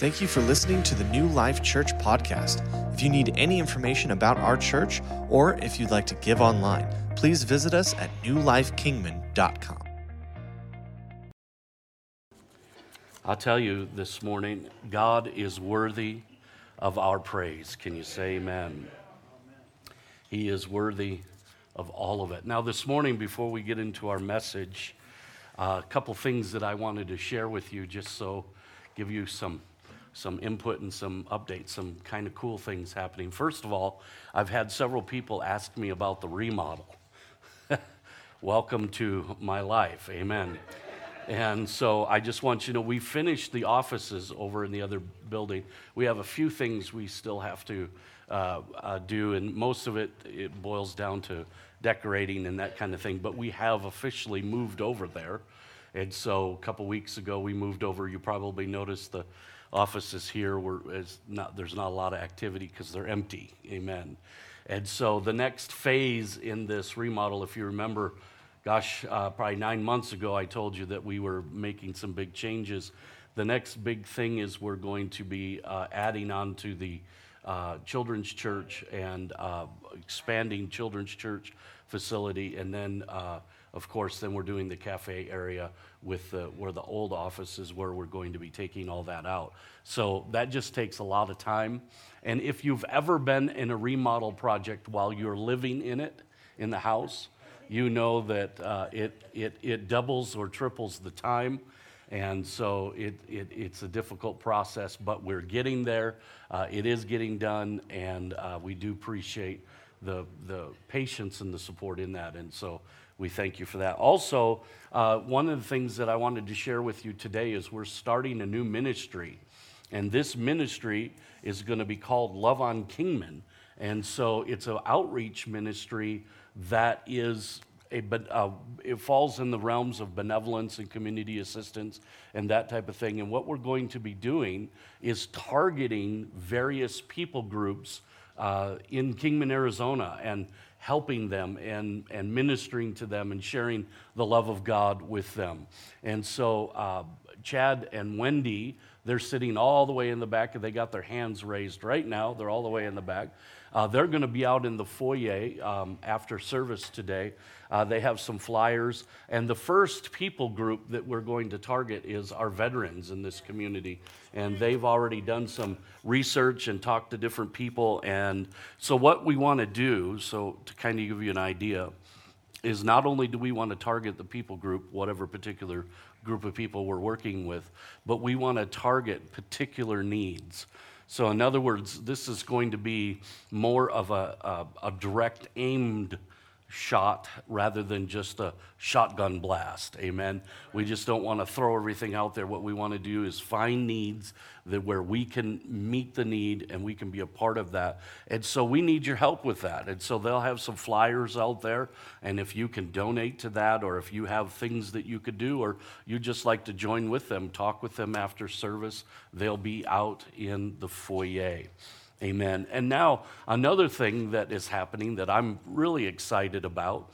Thank you for listening to the New Life Church podcast. If you need any information about our church or if you'd like to give online, please visit us at newlifekingman.com. I'll tell you this morning, God is worthy of our praise. Can you say amen? He is worthy of all of it. Now, this morning, before we get into our message, uh, a couple things that I wanted to share with you just so give you some some input and some updates, some kind of cool things happening. First of all, I've had several people ask me about the remodel. Welcome to my life. Amen. And so I just want you to know we finished the offices over in the other building. We have a few things we still have to uh, uh, do, and most of it it boils down to decorating and that kind of thing. But we have officially moved over there, and so a couple weeks ago we moved over. You probably noticed the offices here were not there's not a lot of activity because they're empty. Amen. And so the next phase in this remodel, if you remember gosh, uh, probably nine months ago, I told you that we were making some big changes. The next big thing is we're going to be uh, adding on to the uh, children's church and uh, expanding children's church facility. And then, uh, of course, then we're doing the cafe area with the, where the old office is where we're going to be taking all that out. So that just takes a lot of time. And if you've ever been in a remodel project while you're living in it, in the house, you know that uh, it, it, it doubles or triples the time. And so it, it, it's a difficult process, but we're getting there. Uh, it is getting done, and uh, we do appreciate the, the patience and the support in that. And so we thank you for that. Also, uh, one of the things that I wanted to share with you today is we're starting a new ministry. And this ministry is going to be called Love on Kingman. And so it's an outreach ministry that is a, uh, it falls in the realms of benevolence and community assistance and that type of thing. And what we're going to be doing is targeting various people groups uh, in Kingman, Arizona, and helping them and, and ministering to them and sharing the love of God with them. And so, uh, Chad and Wendy, they're sitting all the way in the back, and they got their hands raised right now. They're all the way in the back. Uh, they're going to be out in the foyer um, after service today. Uh, they have some flyers. And the first people group that we're going to target is our veterans in this community. And they've already done some research and talked to different people. And so, what we want to do, so to kind of give you an idea, is not only do we want to target the people group, whatever particular group of people we're working with, but we want to target particular needs. So, in other words, this is going to be more of a, a, a direct aimed shot rather than just a shotgun blast. Amen. We just don't want to throw everything out there. What we want to do is find needs that where we can meet the need and we can be a part of that. And so we need your help with that. And so they'll have some flyers out there. And if you can donate to that, or if you have things that you could do, or you just like to join with them, talk with them after service, they'll be out in the foyer. Amen. And now, another thing that is happening that I'm really excited about.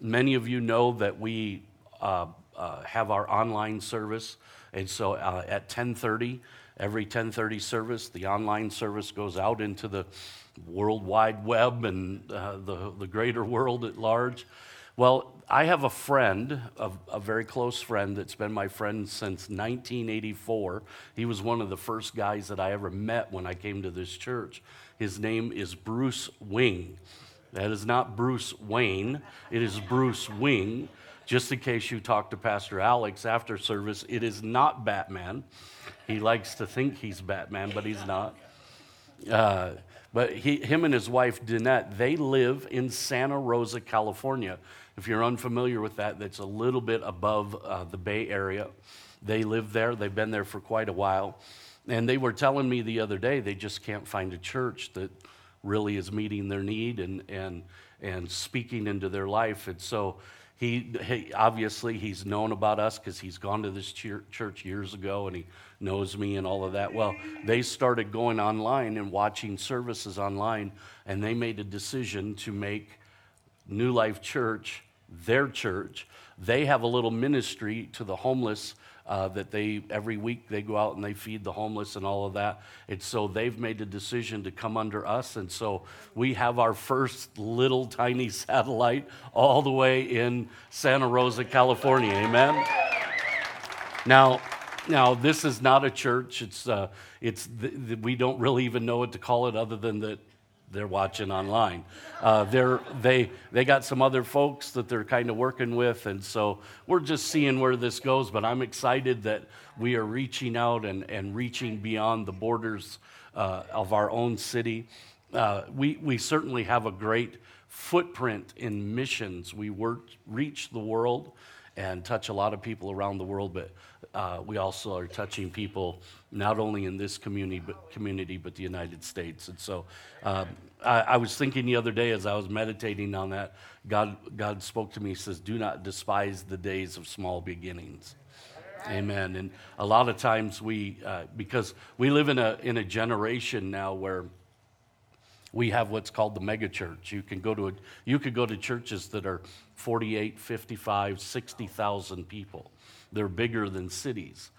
Many of you know that we uh, uh, have our online service, and so uh, at 10:30, every 10:30 service, the online service goes out into the world wide web and uh, the the greater world at large. Well, I have a friend, a, a, very close friend, that's been my friend since 1984. He was one of the first guys that I ever met when I came to this church. His name is Bruce Wing. That is not Bruce Wayne, it is Bruce Wing. Just in case you talk to Pastor Alex after service, it is not Batman. He likes to think he's Batman, but he's not. Uh, but he, him and his wife, Danette, they live in Santa Rosa, California. If you're unfamiliar with that, that's a little bit above uh, the Bay Area. They live there, they've been there for quite a while. And they were telling me the other day they just can't find a church that really is meeting their need and, and, and speaking into their life. And so he, he obviously he's known about us because he's gone to this church years ago and he knows me and all of that. Well, they started going online and watching services online, and they made a decision to make New Life Church their church. They have a little ministry to the homeless uh, that they every week they go out and they feed the homeless and all of that. And so they've made a decision to come under us. And so we have our first little tiny satellite all the way in Santa Rosa, California. Amen. Now, now this is not a church. It's uh, it's the, the, we don't really even know what to call it other than that they're watching online. Uh, they're, they, they got some other folks that they're kind of working with, and so we're just seeing where this goes. But I'm excited that we are reaching out and, and reaching beyond the borders uh, of our own city. Uh, we, we certainly have a great footprint in missions. We work, reach the world and touch a lot of people around the world, but uh, we also are touching people not only in this community but, community, but the United States. And so um, I, I, was thinking the other day as I was meditating on that, God, God spoke to me, He says, Do not despise the days of small beginnings. Amen. And a lot of times we, uh, because we live in a, in a generation now where we have what's called the megachurch. You can go to a, you could go to churches that are 48, 55, 60,000 people. They're bigger than cities.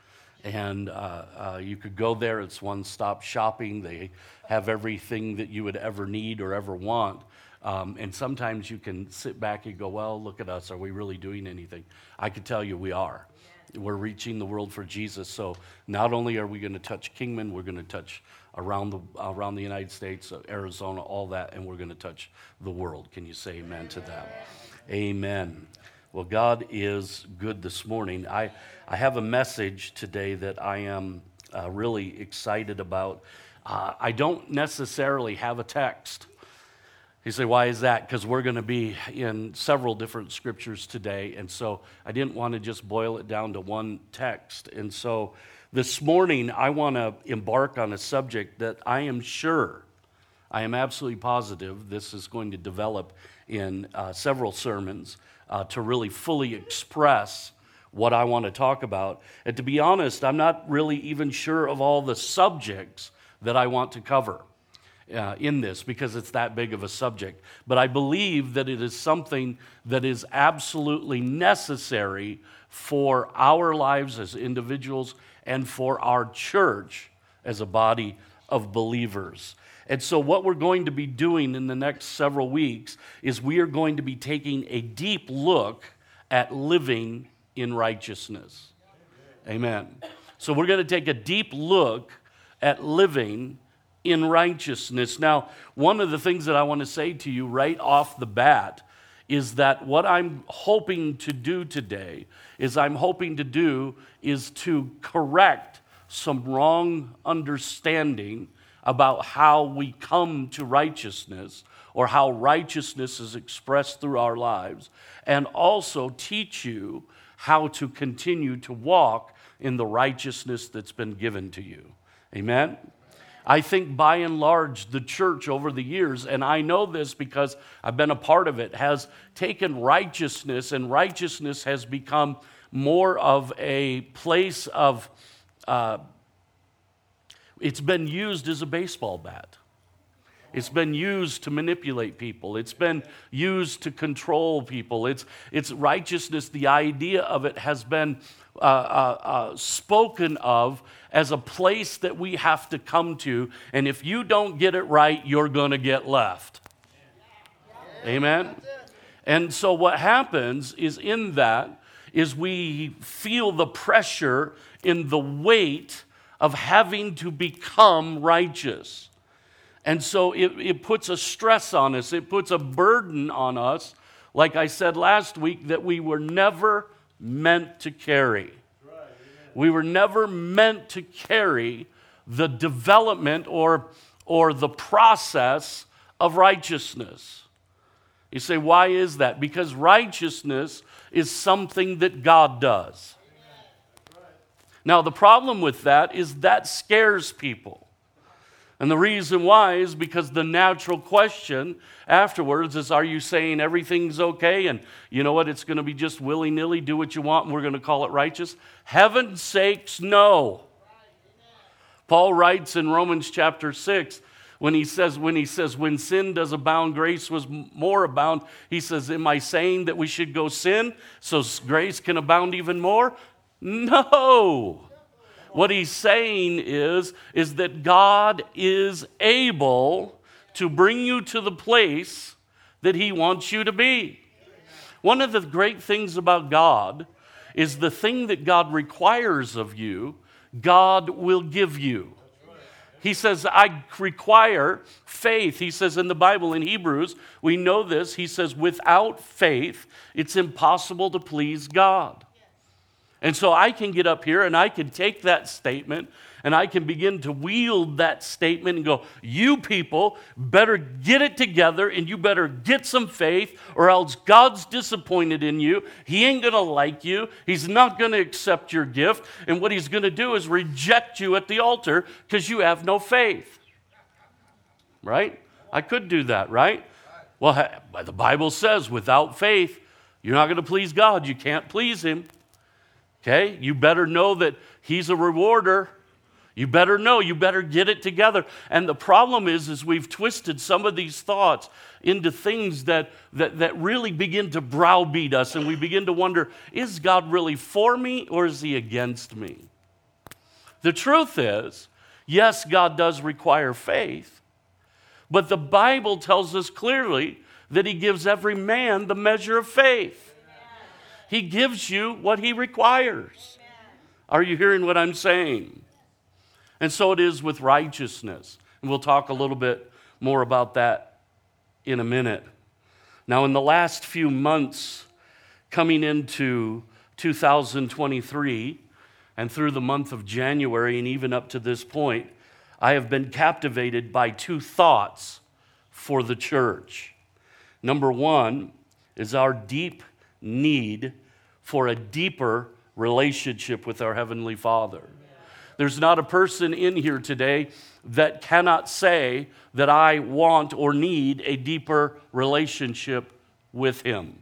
And uh, uh, you could go there, it's one stop shopping. They have everything that you would ever need or ever want. Um, and sometimes you can sit back and go, Well, look at us. Are we really doing anything? I can tell you we are. We're reaching the world for Jesus. So not only are we going to touch Kingman, we're going to touch around the, around the United States, uh, Arizona, all that, and we're going to touch the world. Can you say amen to that? Amen. Well, God is good this morning. I, I have a message today that I am uh, really excited about. Uh, I don't necessarily have a text. You say, why is that? Because we're going to be in several different scriptures today. And so I didn't want to just boil it down to one text. And so this morning, I want to embark on a subject that I am sure, I am absolutely positive this is going to develop in uh, several sermons uh, to really fully express what I want to talk about. And to be honest, I'm not really even sure of all the subjects that I want to cover. Uh, in this because it's that big of a subject. But I believe that it is something that is absolutely necessary for our lives as individuals and for our church as a body of believers. And so, what we're going to be doing in the next several weeks is we are going to be taking a deep look at living in righteousness. Amen. So, we're going to take a deep look at living in righteousness. Now, one of the things that I want to say to you right off the bat is that what I'm hoping to do today is I'm hoping to do is to correct some wrong understanding about how we come to righteousness or how righteousness is expressed through our lives, and also teach you how to continue to walk in the righteousness that's been given to you. Amen? I think by and large, the church over the years, and I know this because I've been a part of it, has taken righteousness, and righteousness has become more of a place of, uh, it's been used as a baseball bat. It's been used to manipulate people. It's been used to control people. It's, it's righteousness, the idea of it has been uh, uh, uh, spoken of as a place that we have to come to. And if you don't get it right, you're going to get left. Amen? And so what happens is in that, is we feel the pressure in the weight of having to become righteous. And so it, it puts a stress on us, it puts a burden on us, like I said last week, that we were never meant to carry. We were never meant to carry the development or, or the process of righteousness. You say, why is that? Because righteousness is something that God does. Now, the problem with that is that scares people. And the reason why is because the natural question afterwards is Are you saying everything's okay? And you know what? It's going to be just willy nilly, do what you want, and we're going to call it righteous? Heaven's sakes, no. Paul writes in Romans chapter 6 when he says when he says when sin does abound grace was more abound he says am i saying that we should go sin so grace can abound even more No. What he's saying is, is that God is able to bring you to the place that he wants you to be. One of the great things about God is the thing that God requires of you, God will give you. He says, I require faith. He says in the Bible, in Hebrews, we know this. He says, without faith, it's impossible to please God. And so I can get up here and I can take that statement and I can begin to wield that statement and go, You people better get it together and you better get some faith, or else God's disappointed in you. He ain't going to like you. He's not going to accept your gift. And what he's going to do is reject you at the altar because you have no faith. Right? I could do that, right? Well, the Bible says without faith, you're not going to please God. You can't please Him. Okay? You better know that He's a rewarder. You better know, you better get it together. And the problem is, is we've twisted some of these thoughts into things that, that, that really begin to browbeat us, and we begin to wonder, is God really for me or is he against me? The truth is, yes, God does require faith, but the Bible tells us clearly that he gives every man the measure of faith. He gives you what He requires. Are you hearing what I'm saying? And so it is with righteousness. And we'll talk a little bit more about that in a minute. Now, in the last few months coming into 2023 and through the month of January and even up to this point, I have been captivated by two thoughts for the church. Number one is our deep need for a deeper relationship with our Heavenly Father. There's not a person in here today that cannot say that I want or need a deeper relationship with Him.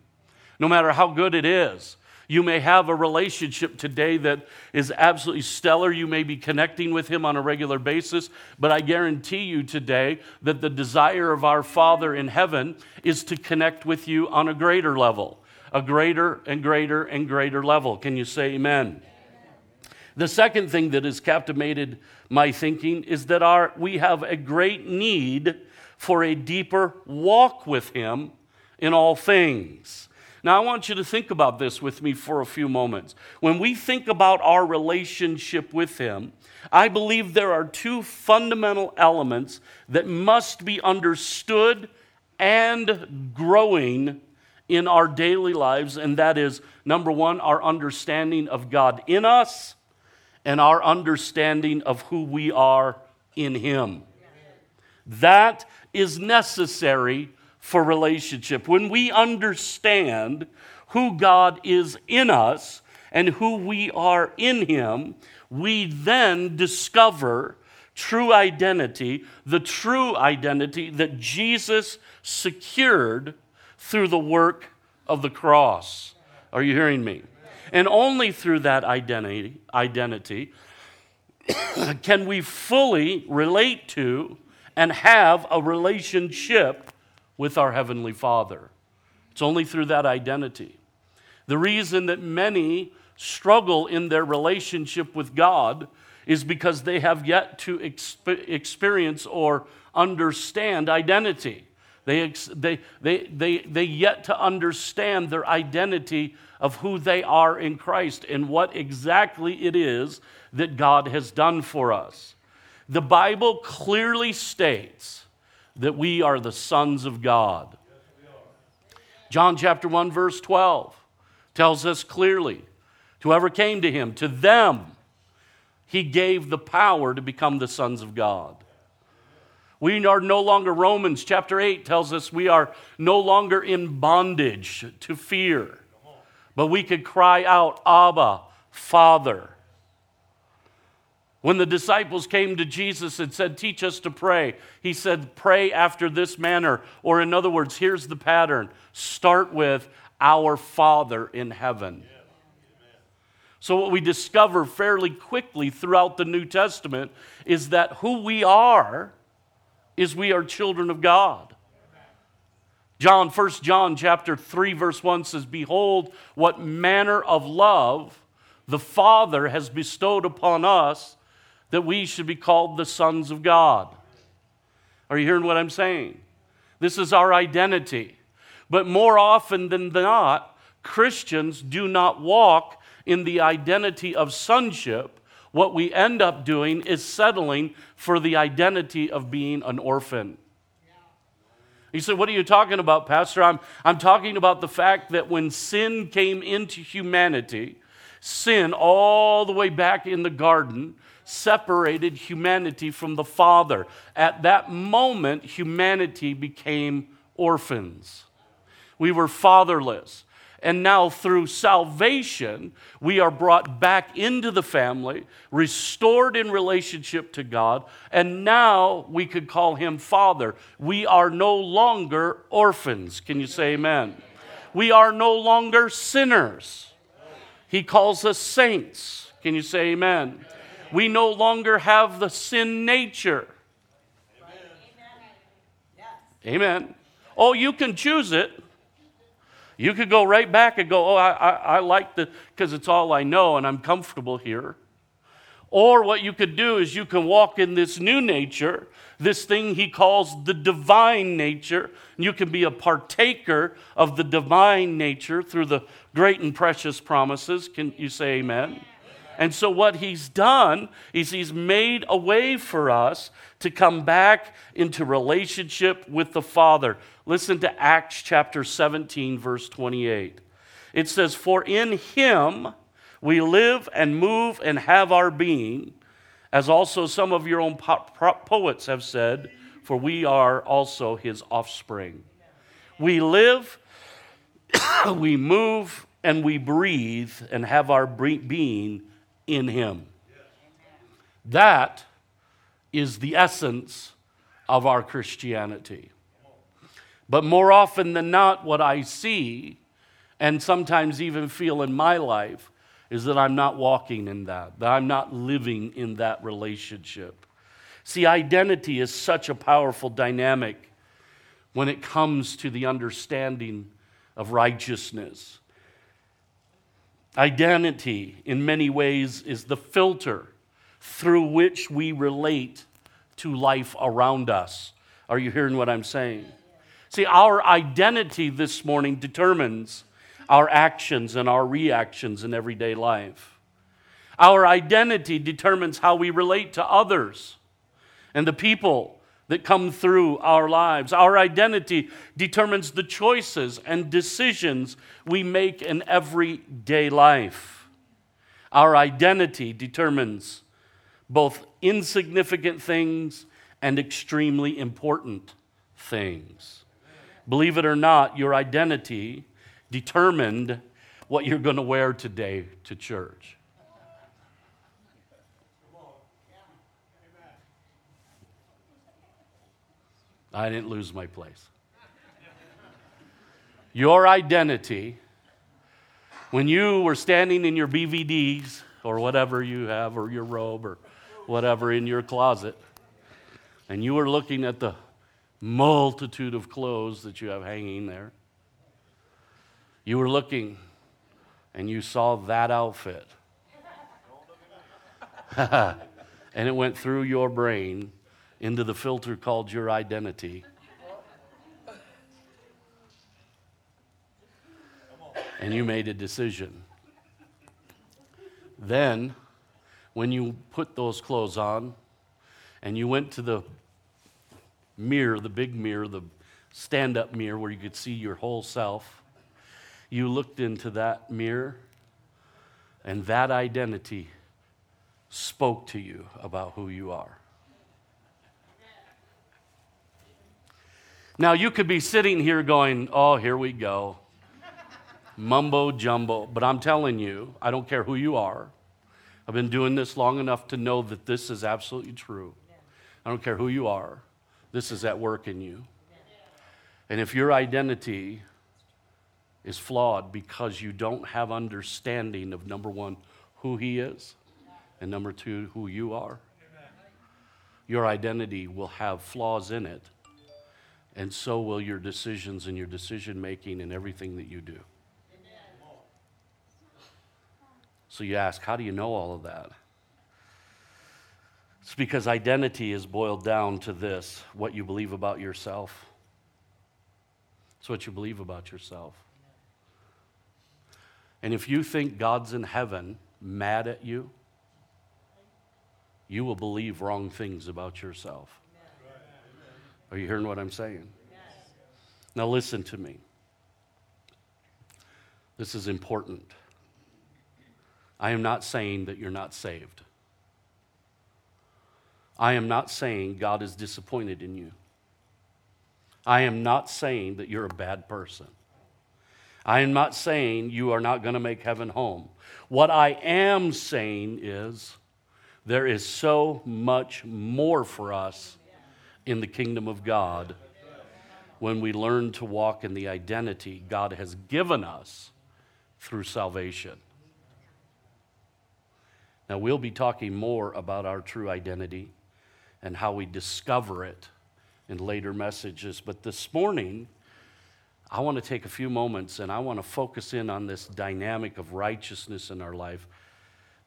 No matter how good it is, you may have a relationship today that is absolutely stellar. You may be connecting with Him on a regular basis, but I guarantee you today that the desire of our Father in heaven is to connect with you on a greater level a greater and greater and greater level. Can you say amen? The second thing that has captivated my thinking is that our, we have a great need for a deeper walk with Him in all things. Now, I want you to think about this with me for a few moments. When we think about our relationship with Him, I believe there are two fundamental elements that must be understood and growing in our daily lives, and that is number one, our understanding of God in us and our understanding of who we are in Him. That is necessary for relationship. When we understand who God is in us and who we are in Him, we then discover true identity, the true identity that Jesus secured through the work of the cross. Are you hearing me? And only through that identity, identity can we fully relate to and have a relationship with our Heavenly Father. It's only through that identity. The reason that many struggle in their relationship with God is because they have yet to exp- experience or understand identity. They, they, they, they, they yet to understand their identity of who they are in Christ and what exactly it is that God has done for us. The Bible clearly states that we are the sons of God. John chapter 1, verse 12 tells us clearly whoever came to him, to them, he gave the power to become the sons of God. We are no longer, Romans chapter 8 tells us we are no longer in bondage to fear, but we could cry out, Abba, Father. When the disciples came to Jesus and said, Teach us to pray, he said, Pray after this manner. Or, in other words, here's the pattern start with, Our Father in heaven. So, what we discover fairly quickly throughout the New Testament is that who we are is we are children of God. John, 1 John chapter 3, verse 1 says, Behold, what manner of love the Father has bestowed upon us that we should be called the sons of God. Are you hearing what I'm saying? This is our identity. But more often than not, Christians do not walk in the identity of sonship. What we end up doing is settling for the identity of being an orphan. He said, What are you talking about, Pastor? I'm, I'm talking about the fact that when sin came into humanity, sin all the way back in the garden separated humanity from the Father. At that moment, humanity became orphans. We were fatherless. And now, through salvation, we are brought back into the family, restored in relationship to God, and now we could call him Father. We are no longer orphans. Can you say amen? We are no longer sinners. He calls us saints. Can you say amen? We no longer have the sin nature. Amen. Oh, you can choose it. You could go right back and go, oh, I, I, I like the, because it's all I know and I'm comfortable here. Or what you could do is you can walk in this new nature, this thing he calls the divine nature. And you can be a partaker of the divine nature through the great and precious promises. Can you say amen? And so, what he's done is he's made a way for us to come back into relationship with the Father. Listen to Acts chapter 17, verse 28. It says, For in him we live and move and have our being, as also some of your own po- poets have said, for we are also his offspring. We live, we move, and we breathe and have our being in Him. That is the essence of our Christianity. But more often than not, what I see, and sometimes even feel in my life, is that I'm not walking in that, that I'm not living in that relationship. See, identity is such a powerful dynamic when it comes to the understanding of righteousness. Identity, in many ways, is the filter through which we relate to life around us. Are you hearing what I'm saying? See, our identity this morning determines our actions and our reactions in everyday life. Our identity determines how we relate to others and the people that come through our lives. Our identity determines the choices and decisions we make in everyday life. Our identity determines both insignificant things and extremely important things. Believe it or not, your identity determined what you're going to wear today to church. I didn't lose my place. Your identity, when you were standing in your BVDs or whatever you have, or your robe or whatever in your closet, and you were looking at the multitude of clothes that you have hanging there, you were looking and you saw that outfit. and it went through your brain into the filter called your identity. And you made a decision. Then, when you put those clothes on and you went to the mirror, the big mirror, the stand up mirror where you could see your whole self, you looked into that mirror and that identity spoke to you about who you are. Now, you could be sitting here going, oh, here we go. Mumbo jumbo. But I'm telling you, I don't care who you are. I've been doing this long enough to know that this is absolutely true. I don't care who you are, this is at work in you. And if your identity is flawed because you don't have understanding of number one, who He is, and number two, who you are, your identity will have flaws in it and so will your decisions and your decision making and everything that you do. So you ask, how do you know all of that? It's because identity is boiled down to this what you believe about yourself. It's what you believe about yourself. And if you think God's in heaven mad at you, you will believe wrong things about yourself. Are you hearing what I'm saying? Now, listen to me. This is important. I am not saying that you're not saved. I am not saying God is disappointed in you. I am not saying that you're a bad person. I am not saying you are not going to make heaven home. What I am saying is there is so much more for us in the kingdom of God when we learn to walk in the identity God has given us through salvation. Now, we'll be talking more about our true identity and how we discover it in later messages. But this morning, I want to take a few moments and I want to focus in on this dynamic of righteousness in our life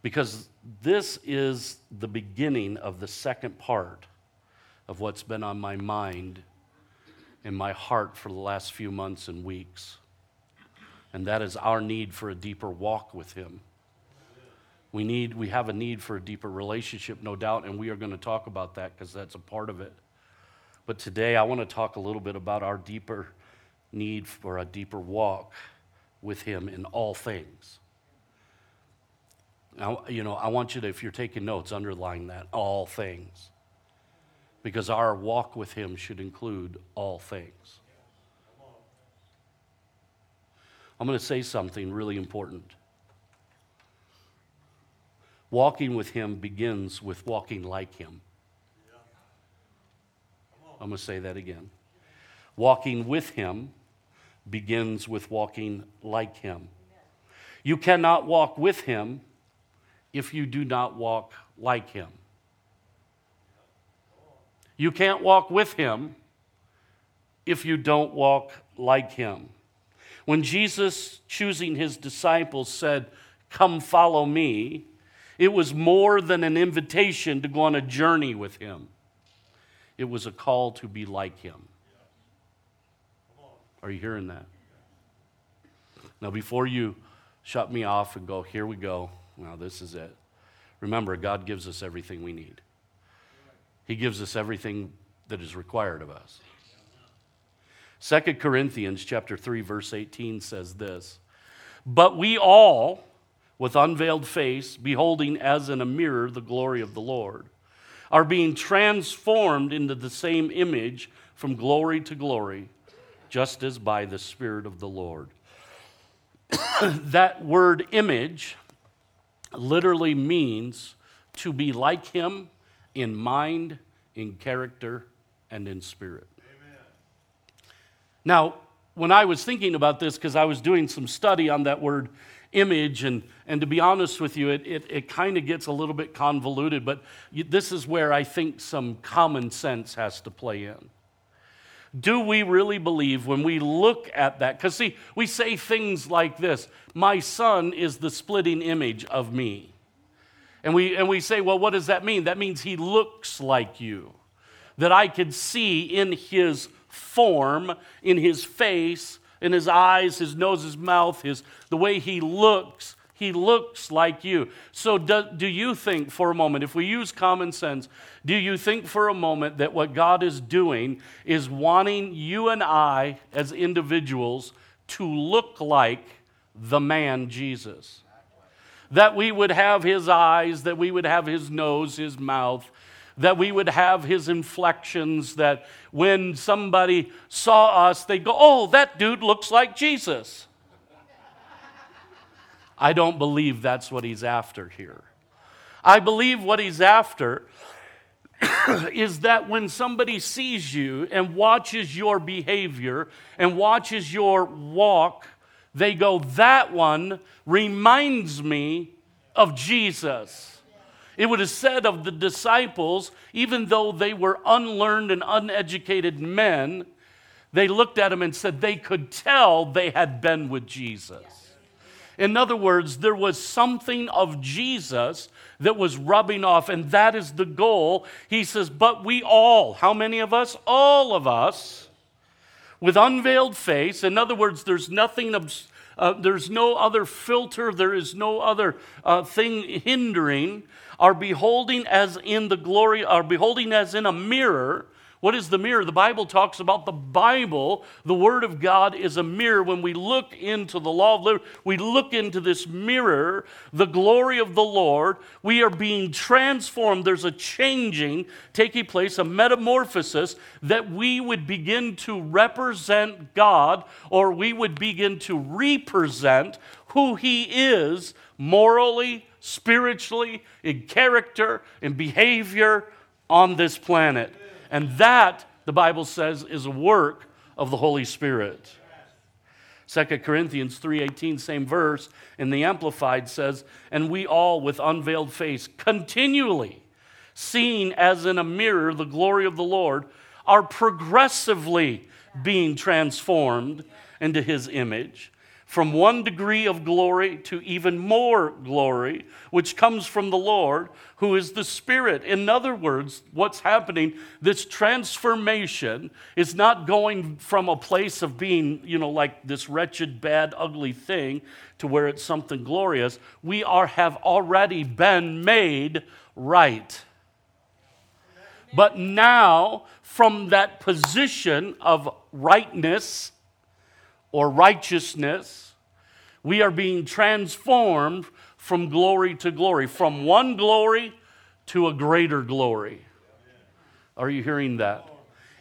because this is the beginning of the second part of what's been on my mind and my heart for the last few months and weeks. And that is our need for a deeper walk with Him. We need we have a need for a deeper relationship, no doubt, and we are going to talk about that because that's a part of it. But today I want to talk a little bit about our deeper need for a deeper walk with him in all things. Now, you know, I want you to, if you're taking notes, underline that all things. Because our walk with him should include all things. I'm going to say something really important. Walking with Him begins with walking like Him. I'm going to say that again. Walking with Him begins with walking like Him. You cannot walk with Him if you do not walk like Him. You can't walk with Him if you don't walk like Him. When Jesus, choosing His disciples, said, Come follow me, it was more than an invitation to go on a journey with him, it was a call to be like him. Are you hearing that? Now, before you shut me off and go, here we go, now this is it. Remember, God gives us everything we need, He gives us everything that is required of us. 2 Corinthians chapter 3 verse 18 says this, "But we all with unveiled face, beholding as in a mirror the glory of the Lord, are being transformed into the same image from glory to glory, just as by the Spirit of the Lord. that word image literally means to be like Him in mind, in character, and in spirit. Amen. Now, when I was thinking about this, because I was doing some study on that word image. And, and to be honest with you, it, it, it kind of gets a little bit convoluted, but this is where I think some common sense has to play in. Do we really believe when we look at that? Because, see, we say things like this My son is the splitting image of me. And we, and we say, well, what does that mean? That means he looks like you. That I could see in his form, in his face, in his eyes, his nose, his mouth, his, the way he looks. He looks like you. So, do, do you think for a moment, if we use common sense, do you think for a moment that what God is doing is wanting you and I as individuals to look like the man Jesus? That we would have his eyes, that we would have his nose, his mouth, that we would have his inflections, that when somebody saw us, they'd go, Oh, that dude looks like Jesus. I don't believe that's what he's after here. I believe what he's after is that when somebody sees you and watches your behavior and watches your walk, they go, That one reminds me of Jesus. It would have said of the disciples, even though they were unlearned and uneducated men, they looked at him and said they could tell they had been with Jesus. In other words, there was something of Jesus that was rubbing off, and that is the goal. He says, But we all, how many of us? All of us, with unveiled face. In other words, there's nothing, uh, there's no other filter, there is no other uh, thing hindering, are beholding as in the glory, are beholding as in a mirror what is the mirror? The Bible talks about the Bible. The Word of God is a mirror. When we look into the law of liberty, we look into this mirror, the glory of the Lord. We are being transformed. There's a changing taking place, a metamorphosis that we would begin to represent God or we would begin to represent who He is morally, spiritually, in character, in behavior on this planet. And that, the Bible says, is a work of the Holy Spirit. 2 Corinthians 3:18 same verse in the amplified says and we all with unveiled face continually seeing as in a mirror the glory of the Lord are progressively being transformed into his image from one degree of glory to even more glory, which comes from the Lord, who is the Spirit. In other words, what's happening, this transformation is not going from a place of being, you know, like this wretched, bad, ugly thing to where it's something glorious. We are, have already been made right. But now, from that position of rightness, or righteousness, we are being transformed from glory to glory, from one glory to a greater glory. Are you hearing that?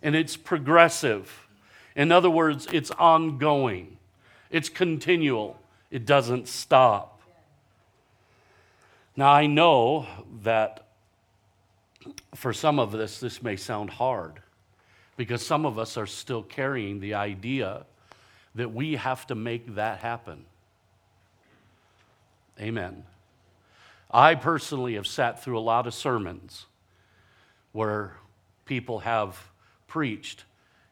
And it's progressive. In other words, it's ongoing, it's continual, it doesn't stop. Now, I know that for some of us, this may sound hard because some of us are still carrying the idea that we have to make that happen. Amen. I personally have sat through a lot of sermons where people have preached,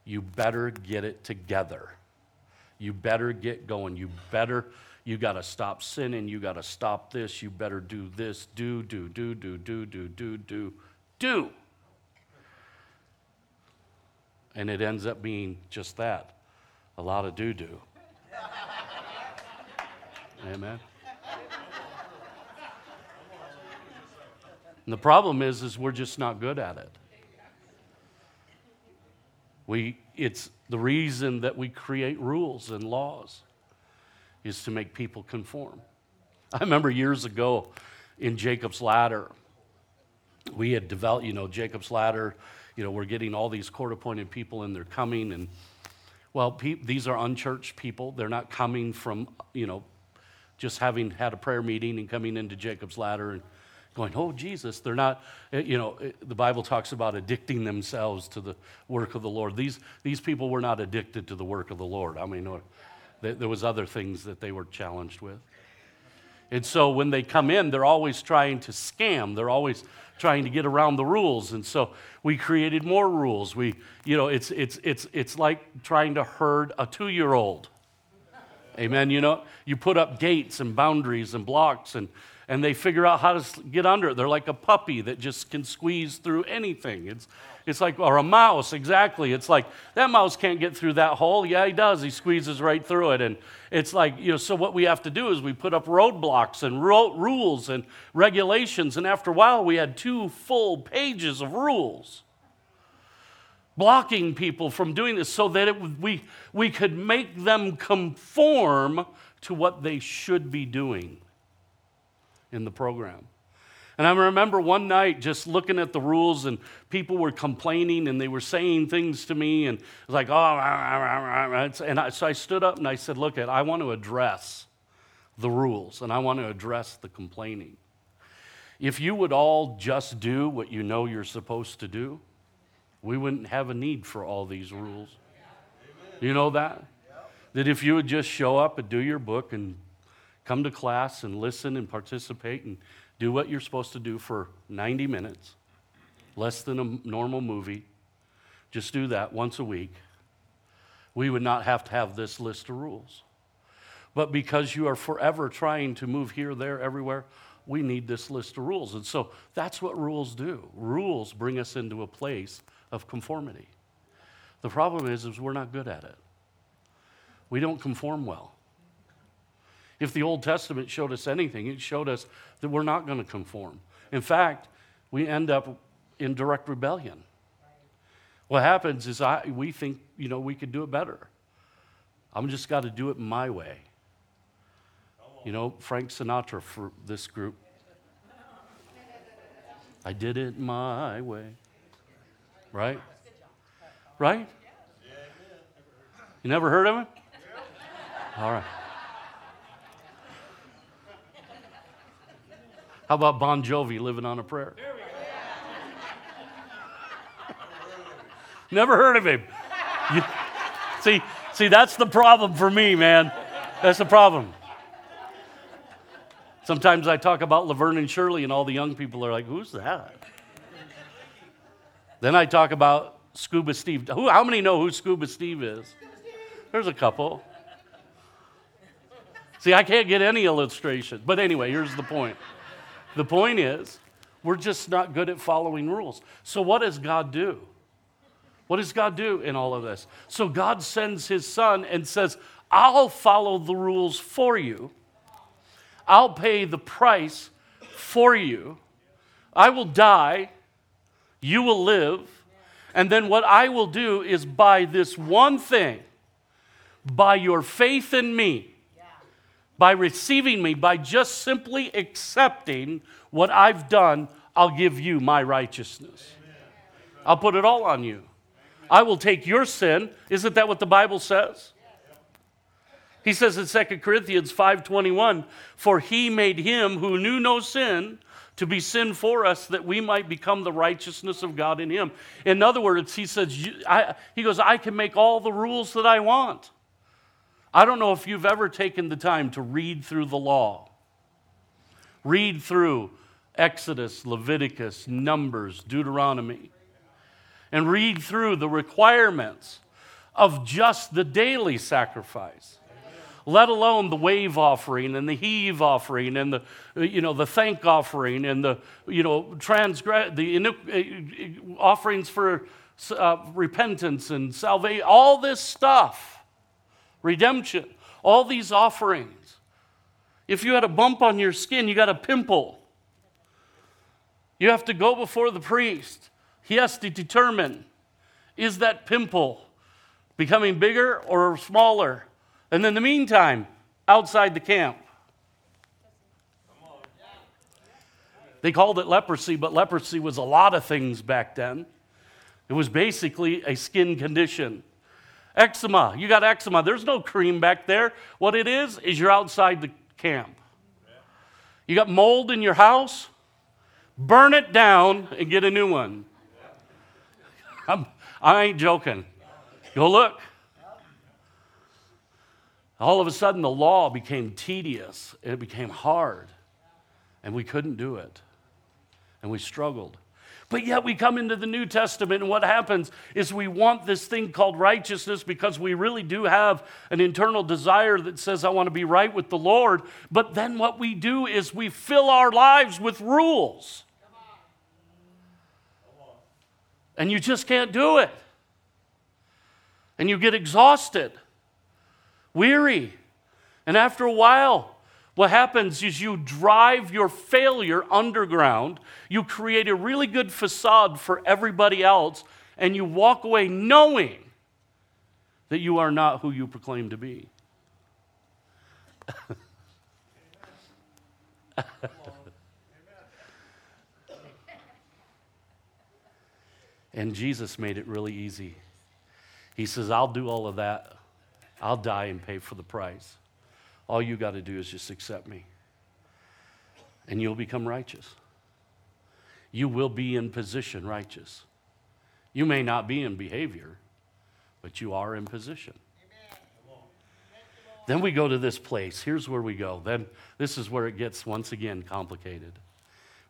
you better get it together. You better get going. You better, you got to stop sinning. You got to stop this. You better do this. Do, do, do, do, do, do, do, do, do. And it ends up being just that a lot of doo doo. Amen. And the problem is, is we're just not good at it. We, it's the reason that we create rules and laws is to make people conform. I remember years ago in Jacob's Ladder, we had developed, you know, Jacob's Ladder, you know, we're getting all these court appointed people and they're coming and well, pe- these are unchurched people. They're not coming from, you know, just having had a prayer meeting and coming into Jacob's ladder and going, oh, Jesus. They're not, eh, you know, eh, the Bible talks about addicting themselves to the work of the Lord. These, these people were not addicted to the work of the Lord. I mean, there was other things that they were challenged with. And so when they come in, they're always trying to scam. They're always trying to get around the rules. And so we created more rules. We, you know, it's, it's, it's, it's like trying to herd a two year old. Amen. You know, you put up gates and boundaries and blocks, and, and they figure out how to get under it. They're like a puppy that just can squeeze through anything. It's, it's like, or a mouse, exactly. It's like, that mouse can't get through that hole. Yeah, he does. He squeezes right through it. And it's like, you know, so what we have to do is we put up roadblocks and ro- rules and regulations. And after a while, we had two full pages of rules blocking people from doing this so that it, we, we could make them conform to what they should be doing in the program. And I remember one night just looking at the rules, and people were complaining and they were saying things to me, and it was like, oh, and I, so I stood up and I said, Look, I want to address the rules and I want to address the complaining. If you would all just do what you know you're supposed to do, we wouldn't have a need for all these rules. You know that? That if you would just show up and do your book and come to class and listen and participate and do what you're supposed to do for 90 minutes, less than a normal movie. Just do that once a week. We would not have to have this list of rules. but because you are forever trying to move here, there, everywhere, we need this list of rules. And so that's what rules do. Rules bring us into a place of conformity. The problem is, is we're not good at it. We don't conform well. If the Old Testament showed us anything, it showed us that we're not going to conform. In fact, we end up in direct rebellion. What happens is I, we think, you know, we could do it better. I'm just got to do it my way. You know, Frank Sinatra for this group. I did it my way. Right? Right? You never heard of him? All right. How about Bon Jovi living on a prayer? Never heard of him. You, see, see, that's the problem for me, man. That's the problem. Sometimes I talk about Laverne and Shirley, and all the young people are like, "Who's that?" Then I talk about Scuba Steve. Who, how many know who Scuba Steve is? There's a couple. See, I can't get any illustration. But anyway, here's the point. The point is, we're just not good at following rules. So, what does God do? What does God do in all of this? So, God sends his son and says, I'll follow the rules for you, I'll pay the price for you, I will die, you will live, and then what I will do is by this one thing, by your faith in me, by receiving me, by just simply accepting what I've done, I'll give you my righteousness. I'll put it all on you. I will take your sin. Isn't that what the Bible says? He says in 2 Corinthians 5:21, "For he made him who knew no sin to be sin for us that we might become the righteousness of God in him." In other words, he says I, he goes, "I can make all the rules that I want." I don't know if you've ever taken the time to read through the law. Read through Exodus, Leviticus, Numbers, Deuteronomy, and read through the requirements of just the daily sacrifice let alone the wave offering and the heave offering and the you know the thank offering and the you know transgress the uh, offerings for uh, repentance and salvation all this stuff redemption, all these offerings. If you had a bump on your skin, you got a pimple. You have to go before the priest. He has to determine is that pimple becoming bigger or smaller? And in the meantime, outside the camp, they called it leprosy, but leprosy was a lot of things back then. It was basically a skin condition. Eczema. You got eczema. There's no cream back there. What it is, is you're outside the camp. You got mold in your house? Burn it down and get a new one. I'm, I ain't joking. Go look. All of a sudden, the law became tedious, and it became hard, and we couldn't do it. And we struggled. But yet we come into the New Testament, and what happens is we want this thing called righteousness because we really do have an internal desire that says, I want to be right with the Lord. But then what we do is we fill our lives with rules. And you just can't do it. And you get exhausted, weary. And after a while, what happens is you drive your failure underground, you create a really good facade for everybody else, and you walk away knowing that you are not who you proclaim to be. and Jesus made it really easy. He says, I'll do all of that. I'll die and pay for the price. All you got to do is just accept me, and you'll become righteous. You will be in position righteous. You may not be in behavior, but you are in position. Then we go to this place. Here's where we go. Then this is where it gets once again complicated.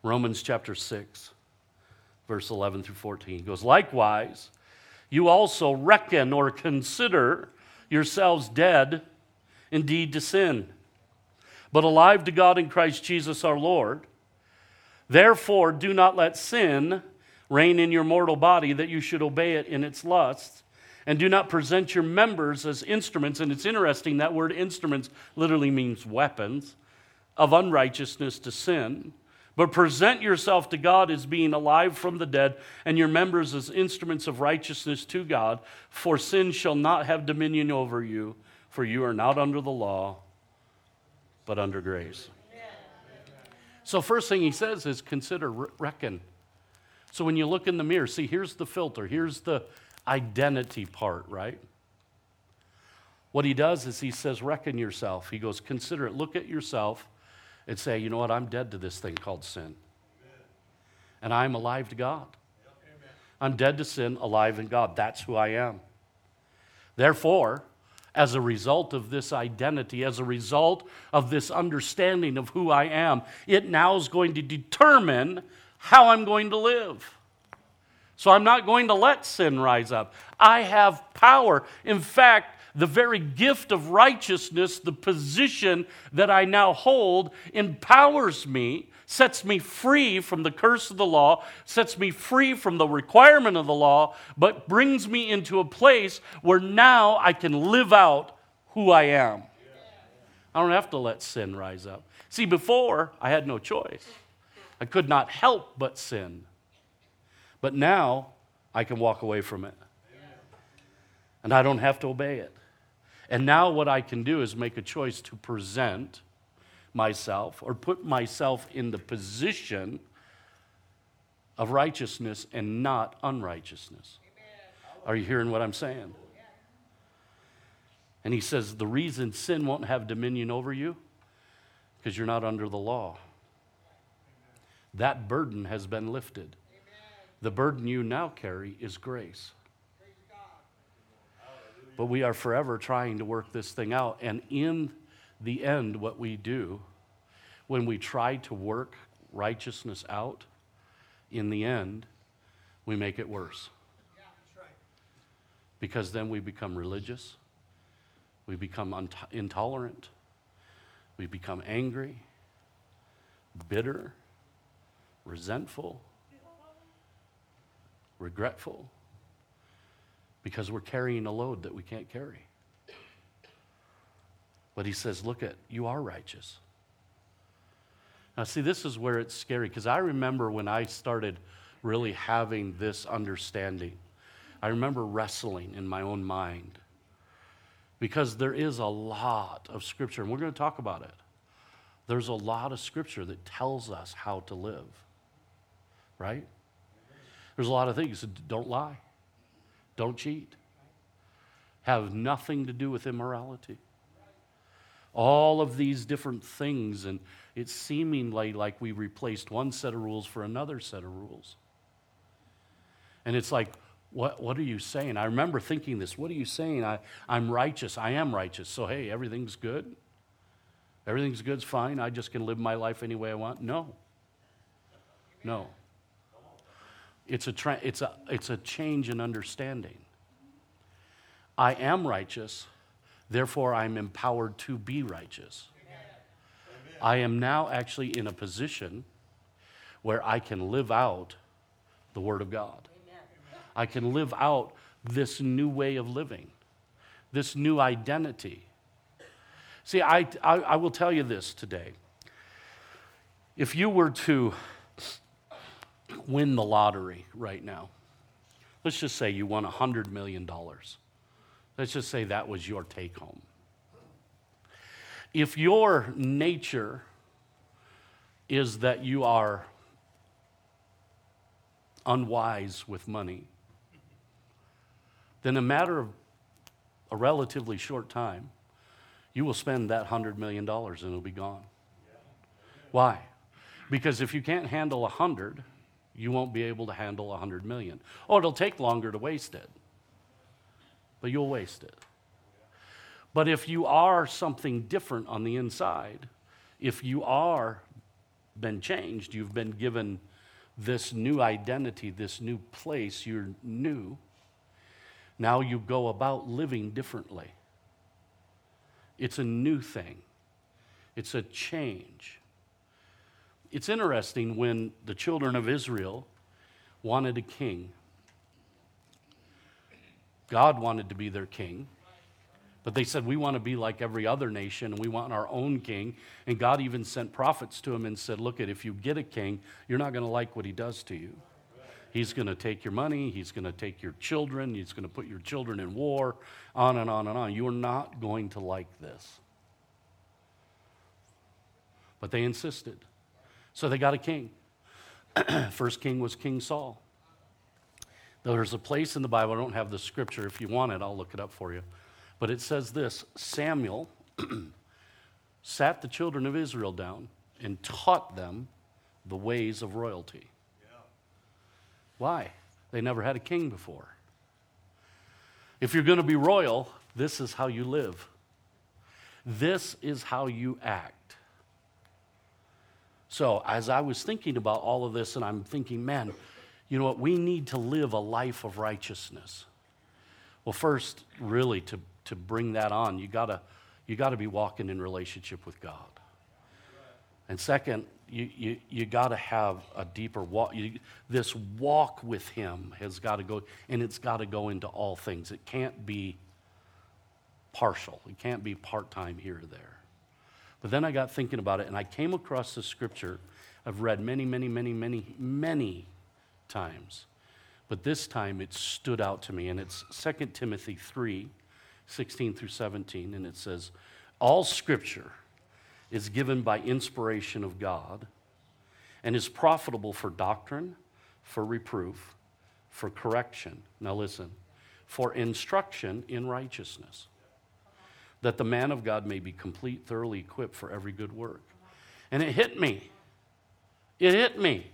Romans chapter 6, verse 11 through 14 goes, Likewise, you also reckon or consider yourselves dead indeed to sin, but alive to God in Christ Jesus our Lord. Therefore, do not let sin reign in your mortal body that you should obey it in its lusts. And do not present your members as instruments. And it's interesting, that word instruments literally means weapons of unrighteousness to sin. But present yourself to God as being alive from the dead, and your members as instruments of righteousness to God. For sin shall not have dominion over you, for you are not under the law, but under grace. So, first thing he says is consider, reckon. So, when you look in the mirror, see, here's the filter, here's the identity part, right? What he does is he says, reckon yourself. He goes, consider it, look at yourself and say, you know what, I'm dead to this thing called sin. And I'm alive to God. I'm dead to sin, alive in God. That's who I am. Therefore, as a result of this identity, as a result of this understanding of who I am, it now is going to determine how I'm going to live. So I'm not going to let sin rise up. I have power. In fact, the very gift of righteousness, the position that I now hold, empowers me, sets me free from the curse of the law, sets me free from the requirement of the law, but brings me into a place where now I can live out who I am. I don't have to let sin rise up. See, before, I had no choice. I could not help but sin. But now I can walk away from it. And I don't have to obey it. And now what I can do is make a choice to present myself or put myself in the position of righteousness and not unrighteousness. Are you hearing what I'm saying? And he says, the reason sin won't have dominion over you, because you're not under the law. That burden has been lifted. The burden you now carry is grace. But we are forever trying to work this thing out. And in the end, what we do when we try to work righteousness out, in the end, we make it worse. Because then we become religious, we become intolerant, we become angry, bitter, resentful, regretful, because we're carrying a load that we can't carry. But he says, Look at, you are righteous. Now, see, this is where it's scary because I remember when I started really having this understanding, I remember wrestling in my own mind because there is a lot of scripture, and we're going to talk about it. There's a lot of scripture that tells us how to live right? There's a lot of things. Don't lie, don't cheat, have nothing to do with immorality. All of these different things, and it's seemingly like we replaced one set of rules for another set of rules. And it's like, what, what are you saying? I remember thinking this. What are you saying? I, I'm righteous. I am righteous. So, hey, everything's good. Everything's good's fine. I just can live my life any way I want. No. No. It's a, tra- it's, a, it's a change in understanding. I am righteous, therefore I'm empowered to be righteous. Amen. I am now actually in a position where I can live out the Word of God. Amen. I can live out this new way of living, this new identity. See, I, I, I will tell you this today. If you were to win the lottery right now, let's just say you won $100 million. Let's just say that was your take home. If your nature is that you are unwise with money, then in a matter of a relatively short time, you will spend that $100 million and it'll be gone. Why? Because if you can't handle a 100, you won't be able to handle 100 million. Oh, it'll take longer to waste it, but you'll waste it. But if you are something different on the inside, if you are been changed, you've been given this new identity, this new place, you're new. Now you go about living differently. It's a new thing, it's a change. It's interesting when the children of Israel wanted a king. God wanted to be their king. But they said, We want to be like every other nation and we want our own king. And God even sent prophets to them and said, Look, at if you get a king, you're not going to like what he does to you. He's going to take your money, he's going to take your children, he's going to put your children in war, on and on and on. You're not going to like this. But they insisted. So they got a king. First king was King Saul. There's a place in the Bible, I don't have the scripture. If you want it, I'll look it up for you. But it says this Samuel sat the children of Israel down and taught them the ways of royalty. Yeah. Why? They never had a king before. If you're going to be royal, this is how you live. This is how you act. So, as I was thinking about all of this, and I'm thinking, man, you know what? We need to live a life of righteousness. Well, first, really, to, to bring that on, you gotta, you gotta be walking in relationship with God. And second, you, you, you got to have a deeper walk. You, this walk with Him has got to go, and it's got to go into all things. It can't be partial, it can't be part time here or there. But then I got thinking about it, and I came across the scripture I've read many, many, many, many, many times. But this time it stood out to me, and it's 2 Timothy 3 16 through 17, and it says, All scripture is given by inspiration of God and is profitable for doctrine, for reproof, for correction. Now listen, for instruction in righteousness that the man of God may be complete, thoroughly equipped for every good work. And it hit me. It hit me.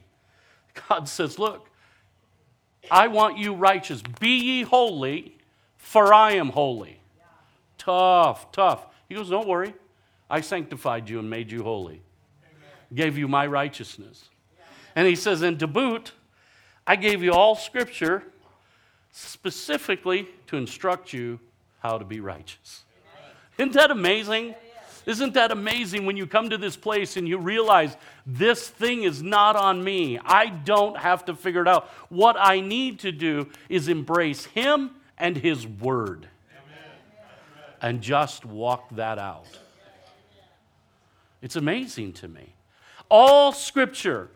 God says, Look, I want you righteous. Be ye holy, for I am holy. Tough, tough. He goes, Don't worry. I sanctified you and made you holy, gave you my righteousness. And he says, And to boot, I gave you all scripture specifically to instruct you how to be righteous. Isn't that amazing? Isn't that amazing when you come to this place and you realize this thing is not on me? I don't have to figure it out. What I need to do is embrace Him and His Word and just walk that out. It's amazing to me. All Scripture,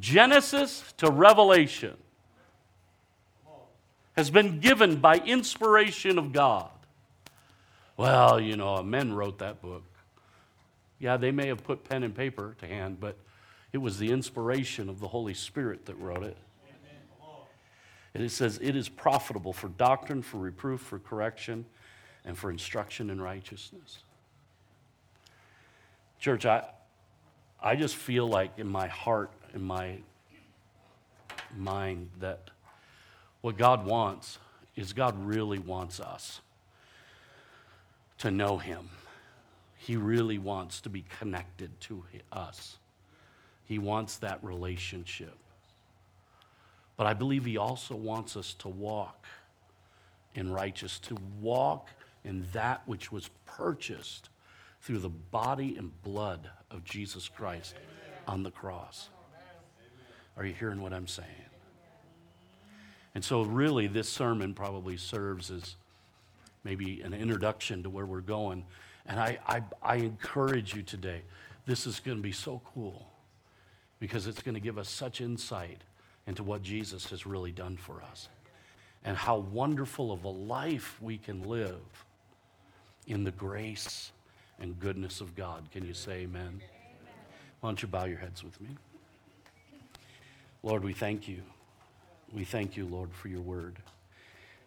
Genesis to Revelation, has been given by inspiration of God. Well, you know, men wrote that book. Yeah, they may have put pen and paper to hand, but it was the inspiration of the Holy Spirit that wrote it. And it says, It is profitable for doctrine, for reproof, for correction, and for instruction in righteousness. Church, I, I just feel like in my heart, in my mind, that what God wants is God really wants us to know Him. He really wants to be connected to us. He wants that relationship. But I believe He also wants us to walk in righteousness, to walk in that which was purchased through the body and blood of Jesus Christ on the cross. Are you hearing what I'm saying? And so, really, this sermon probably serves as maybe an introduction to where we're going. And I, I, I encourage you today. This is going to be so cool because it's going to give us such insight into what Jesus has really done for us and how wonderful of a life we can live in the grace and goodness of God. Can you say amen? Why don't you bow your heads with me? Lord, we thank you. We thank you, Lord, for your word.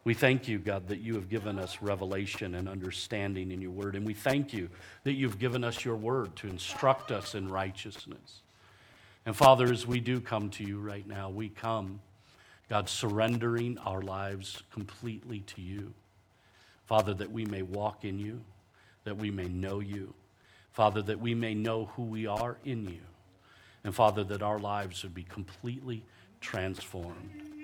We thank you, God, that you have given us revelation and understanding in your word. And we thank you that you've given us your word to instruct us in righteousness. And Father, as we do come to you right now, we come, God, surrendering our lives completely to you. Father, that we may walk in you, that we may know you. Father, that we may know who we are in you. And Father, that our lives would be completely transformed.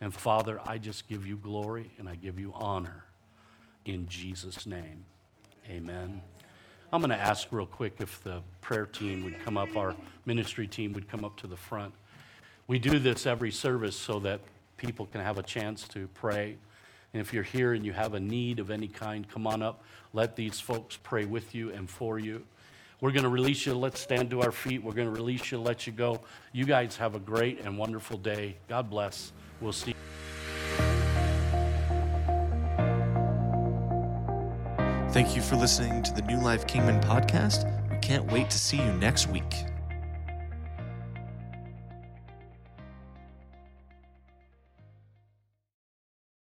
And Father, I just give you glory and I give you honor in Jesus' name. Amen I'm going to ask real quick if the prayer team would come up, our ministry team would come up to the front. We do this every service so that people can have a chance to pray. And if you're here and you have a need of any kind, come on up. Let these folks pray with you and for you. We're going to release you. Let's stand to our feet. We're going to release you, let you go. You guys have a great and wonderful day. God bless. We'll see. Thank you for listening to the New Life Kingman podcast. We can't wait to see you next week.